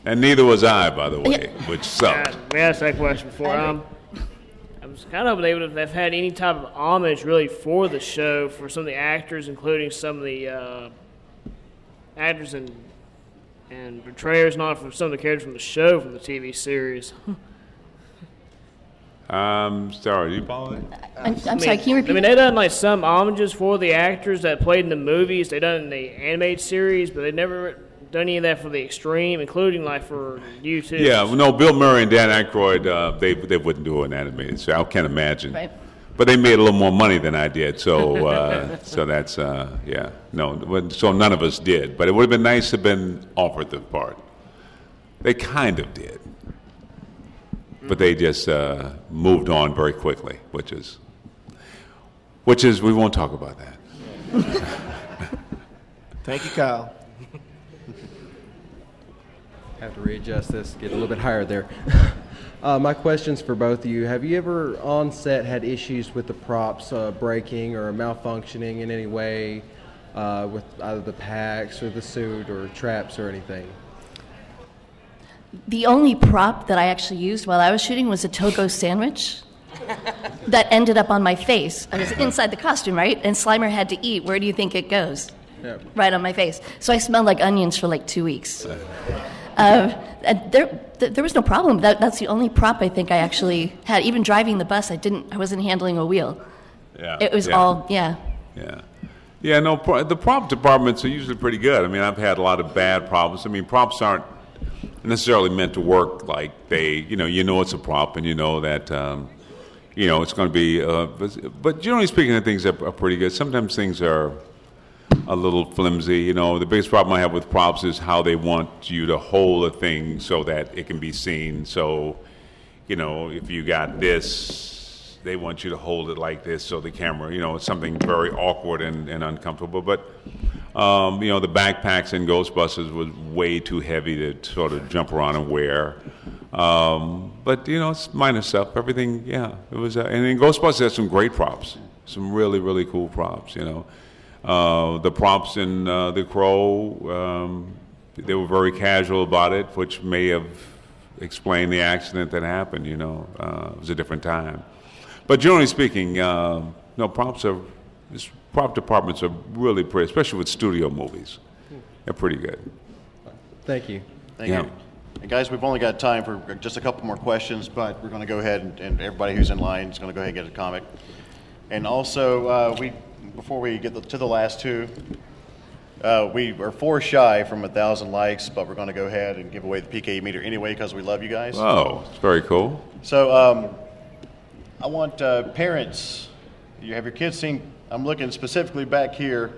And neither was I, by the way, which sucked. Uh, we asked that question before. Um, I was kind of hoping they would have have had any type of homage really for the show for some of the actors, including some of the uh, actors and and portrayers, not from some of the characters from the show from the TV series. *laughs* I'm sorry, you follow that? I'm, I'm I mean, sorry, can you repeat? I mean, they done like some homages for the actors that played in the movies. They done in the animated series, but they never done any of that for the extreme, including like for you too. Yeah, well, no, Bill Murray and Dan Aykroyd, uh, they they wouldn't do an animated, so I can't imagine. Right. But they made a little more money than I did, so uh, *laughs* so that's uh, yeah, no, so none of us did. But it would have been nice to have been offered the part. They kind of did, but they just uh, moved on very quickly, which is which is we won't talk about that. Thank you, Kyle. Have to readjust this, get a little bit higher there. *laughs* uh, my question's for both of you. Have you ever on set had issues with the props uh, breaking or malfunctioning in any way uh, with either the packs or the suit or traps or anything? The only prop that I actually used while I was shooting was a Togo sandwich *laughs* that ended up on my face. I was inside the costume, right? And Slimer had to eat. Where do you think it goes? Yeah. Right on my face. So I smelled like onions for like two weeks. Uh, and there, th- there was no problem. That, that's the only prop I think I actually had. Even driving the bus, I didn't. I wasn't handling a wheel. Yeah. It was yeah. all yeah. Yeah. Yeah, no, pro- the prop departments are usually pretty good. I mean, I've had a lot of bad problems. I mean, props aren't necessarily meant to work like they, you know, you know it's a prop and you know that, um, you know, it's going to be, uh, but, but generally speaking, the things are, are pretty good. Sometimes things are a little flimsy. You know, the biggest problem I have with props is how they want you to hold a thing so that it can be seen. So, you know, if you got this, they want you to hold it like this so the camera, you know, it's something very awkward and, and uncomfortable. But, um, you know, the backpacks in Ghostbusters was way too heavy to sort of jump around and wear. Um, but, you know, it's minor stuff. Everything, yeah. It was, uh, and in Ghostbusters, has some great props. Some really, really cool props, you know. Uh, the props in uh, The Crow, um, they were very casual about it, which may have explained the accident that happened, you know. Uh, it was a different time. But generally speaking, uh, no, props are, this prop departments are really pretty, especially with studio movies. They're pretty good. Thank you. Thank Yeah. you. And guys, we've only got time for just a couple more questions, but we're going to go ahead and, and everybody who's in line is going to go ahead and get a comic. And also, uh, we before we get to the last two, uh, we are four shy from a thousand likes, but we're going to go ahead and give away the PKE meter anyway because we love you guys. Oh, it's very cool. So um, I want uh, parents. You have your kids seen? I'm looking specifically back here.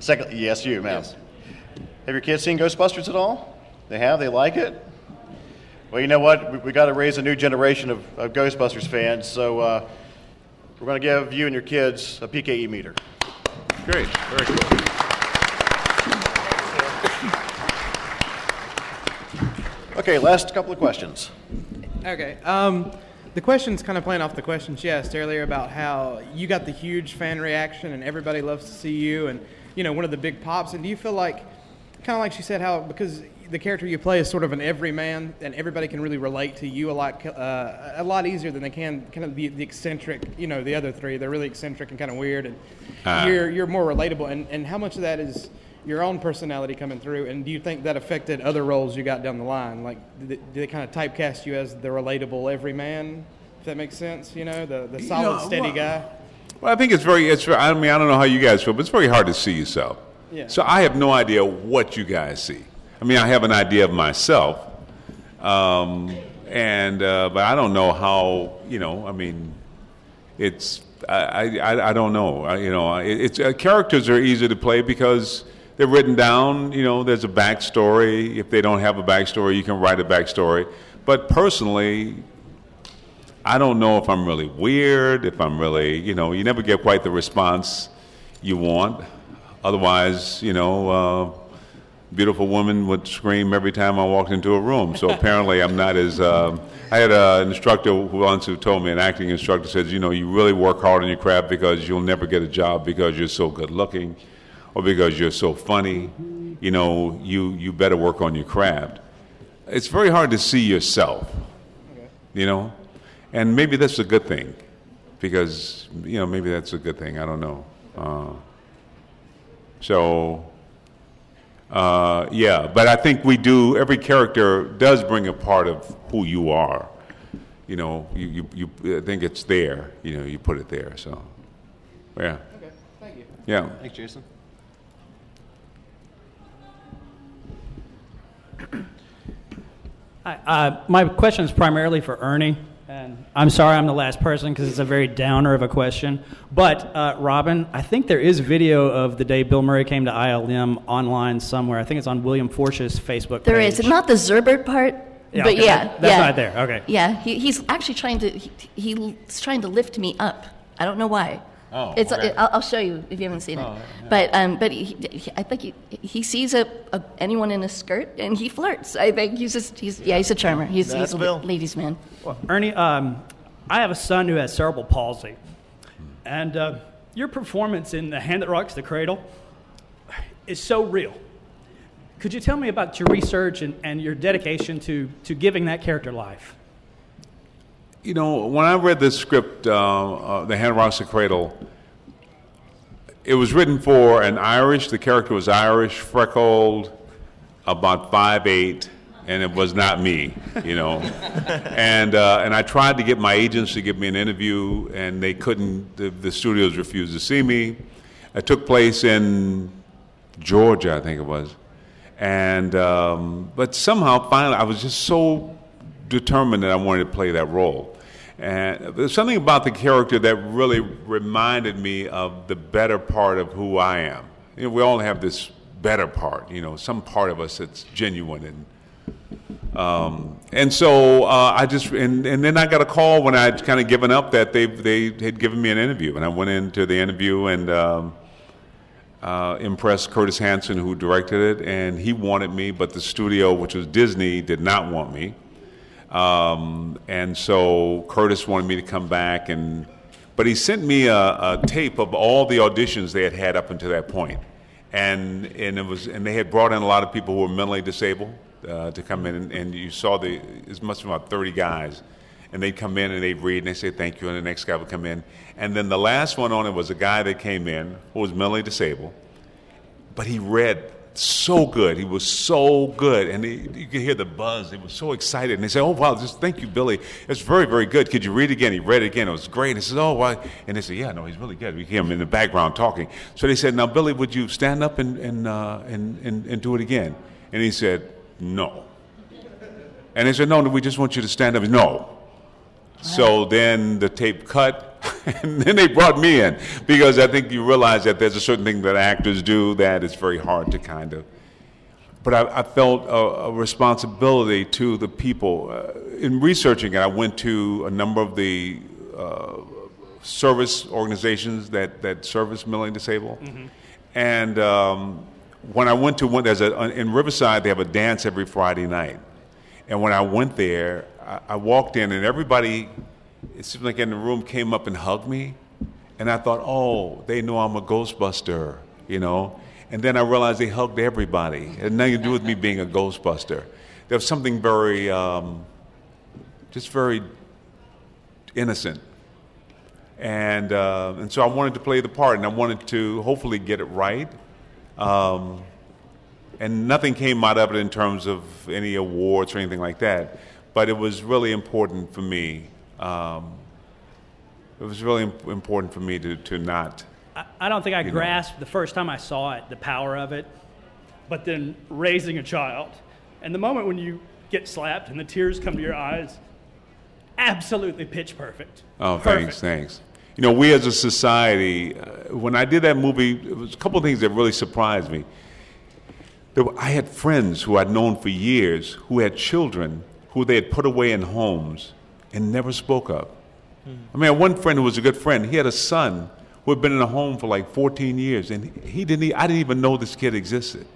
Second, yes, you, ma'am. Have your kids seen Ghostbusters at all? They have. They like it. Well, you know what? We, we got to raise a new generation of, of Ghostbusters fans. So uh, we're going to give you and your kids a PKE meter. Great. Very cool. Okay, last couple of questions. Okay. Um, the question's kind of playing off the question she asked earlier about how you got the huge fan reaction and everybody loves to see you and you know one of the big pops. And do you feel like, kind of like she said, how because the character you play is sort of an everyman and everybody can really relate to you a lot uh, a lot easier than they can kind of the, the eccentric. You know, the other three they're really eccentric and kind of weird, and Ah. you're you're more relatable. And and how much of that is your own personality coming through, and do you think that affected other roles you got down the line? Like, did they, did they kind of typecast you as the relatable everyman? If that makes sense, you know, the, the solid, know, steady well- guy. Well, I think it's very, it's, I mean, I don't know how you guys feel, but it's very hard to see yourself. Yeah. So I have no idea what you guys see. I mean, I have an idea of myself, um, and uh, but I don't know how. You know, I mean, it's I I, I don't know. I, you know, I- it's uh, characters are easy to play because they're written down. You know, there's a backstory. If they don't have a backstory, you can write a backstory. But personally, I don't know if I'm really weird, if I'm really, you know, you never get quite the response you want. Otherwise, you know, uh, beautiful woman would scream every time I walked into a room. So apparently, I'm not as. Um, I had an instructor who once who told me, an acting instructor says, you know, you really work hard on your craft because you'll never get a job because you're so good looking, or because you're so funny. You know, you you better work on your craft. It's very hard to see yourself. You know, and maybe that's a good thing, because you know maybe that's a good thing. I don't know. Uh, so, uh, yeah, but I think we do. Every character does bring a part of who you are. You know, you, you, you I think it's there. You know, you put it there. So, yeah. Okay, thank you. Yeah. Thanks, Jason. Hi, uh, my question is primarily for Ernie. And I'm sorry I'm the last person because it's a very downer of a question. But, uh, Robin, I think there is video of the day Bill Murray came to ILM online somewhere. I think it's on William Forsh's Facebook There page. is not the Zerbert part, Yeah, but okay, yeah, that- that's yeah. not there, okay. Yeah, he, he's actually trying to he, he's trying to lift me up. I don't know why. Oh, it's. okay. I'll, I'll show you if you haven't seen it. Oh, yeah. But um, but he, he, I think he, he sees a, a anyone in a skirt and he flirts. I think he's just he's yeah he's a charmer. He's That's he's a Bill. ladies man. Well, Ernie, um, I have a son who has cerebral palsy, and uh, your performance in The Hand That Rocks the Cradle is so real. Could you tell me about your research and, and your dedication to, to giving that character life? You know, when I read this script, uh, uh, The Hand Rocks the Cradle, it was written for an Irish, the character was Irish, freckled, about five eight, and it was not me, you know. *laughs* and, uh, and I tried to get my agents to give me an interview, and they couldn't, the, the studios refused to see me. It took place in Georgia, I think it was. And, um, but somehow, finally, I was just so determined that I wanted to play that role. And there's something about the character that really reminded me of the better part of who I am. You know, we all have this better part, you know, some part of us that's genuine and um, and so uh, I just and, and then I got a call when I'd kind of given up that they they had given me an interview and I went into the interview and um, uh, impressed Curtis Hanson who directed it and he wanted me but the studio which was Disney did not want me um, and so Curtis wanted me to come back and but he sent me a, a tape of all the auditions they had had up until that point. And and it was and they had brought in a lot of people who were mentally disabled uh, to come in. And, and you saw the must have been about 30 guys. And they'd come in and they'd read and they say thank you. And the next guy would come in. And then the last one on it was a guy that came in who was mentally disabled but he read so good. He was so good, and he, you could hear the buzz. He was so excited, and they said, "Oh wow, just thank you, Billy. It's very, very good. Could you read again?" He read it again. It was great. And he said, "Oh why?" And they said, "Yeah, no, he's really good." We hear him in the background talking. So they said, "Now, Billy, would you stand up and and uh, and, and and do it again?" And he said, "No." And they said, "No, no, we just want you to stand up." No. So then the tape cut, *laughs* and then they brought me in because I think you realize that there's a certain thing that actors do that it's very hard to kind of. But I, I felt a, a responsibility to the people. Uh, in researching it, I went to a number of the uh, service organizations that, that service mentally disabled. And um, when I went to one, there's a, in Riverside, they have a dance every Friday night. And when I went there, I, I walked in and everybody, it seemed like in the room, came up and hugged me. And I thought, oh, they know I'm a Ghostbuster, you know? And then I realized they hugged everybody. It had nothing to do with me being a Ghostbuster. There was something very, um, just very innocent. And, uh, and so I wanted to play the part, and I wanted to hopefully get it right. Um, and nothing came out of it in terms of any awards or anything like that. But it was really important for me. Um, it was really important for me to, to not. I, I don't think I You know. grasped the first time I saw it the power of it, but then raising a child and the moment when you get slapped and the tears come to your eyes, absolutely pitch perfect. Oh, Perfect. thanks, thanks. You know, we as a society, uh, when I did that movie, it was a couple of things that really surprised me. There were, I had friends who I'd known for years who had children who they had put away in homes and never spoke of. I mean, I had one friend who was a good friend. He had a son who had been in a home for like 14 years, and he didn't. I didn't even know this kid existed.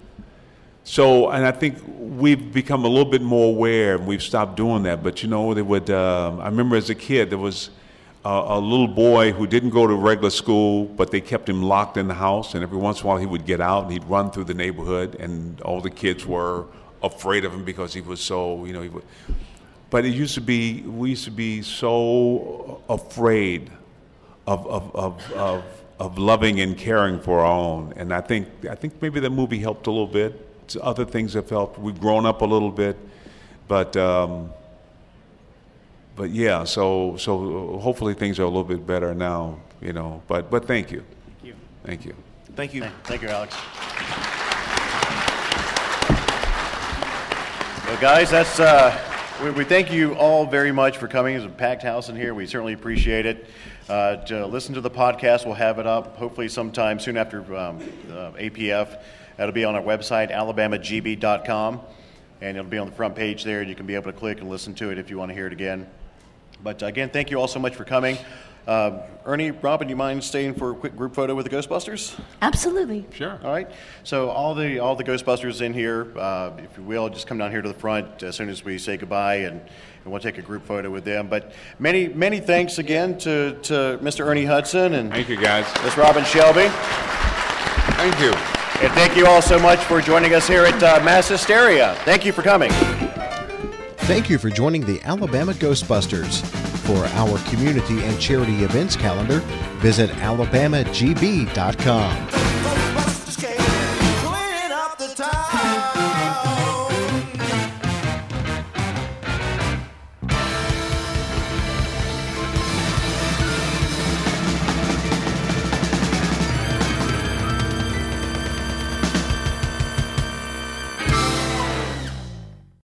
So, and I think we've become a little bit more aware, and we've stopped doing that. But you know, they would. Um, I remember as a kid, there was a, a little boy who didn't go to regular school, but they kept him locked in the house, and every once in a while he would get out and he'd run through the neighborhood, and all the kids were afraid of him because he was so, you know, he would. But it used to be, we used to be so afraid of, of, of, of, of loving and caring for our own. And I think, I think maybe the movie helped a little bit. Other things have helped. We've grown up a little bit. But, um, but yeah, so, so hopefully things are a little bit better now, you know. But, but thank you. Thank you. Thank you. Thank you. Thank you, Alex. Well, guys, that's uh, we, we thank you all very much for coming. It's a packed house in here. We certainly appreciate it. Uh, to listen to the podcast, we'll have it up hopefully sometime soon after um, uh, APF. That'll be on our website, alabamagb.com, and it'll be on the front page there. You can be able to click and listen to it if you want to hear it again. But again, thank you all so much for coming. Uh, Ernie, Robin, do you mind staying for a quick group photo with the Ghostbusters? Absolutely. Sure. All right. So all the all the Ghostbusters in here, uh, if you will, just come down here to the front as soon as we say goodbye, and, and we'll take a group photo with them. But many many thanks again to, to Mr. Ernie Hudson and thank you guys, Miss Robin Shelby. Thank you. And thank you all so much for joining us here at uh, Mass Hysteria. Thank you for coming. Thank you for joining the Alabama Ghostbusters. For our community and charity events calendar, visit alabamagb.com.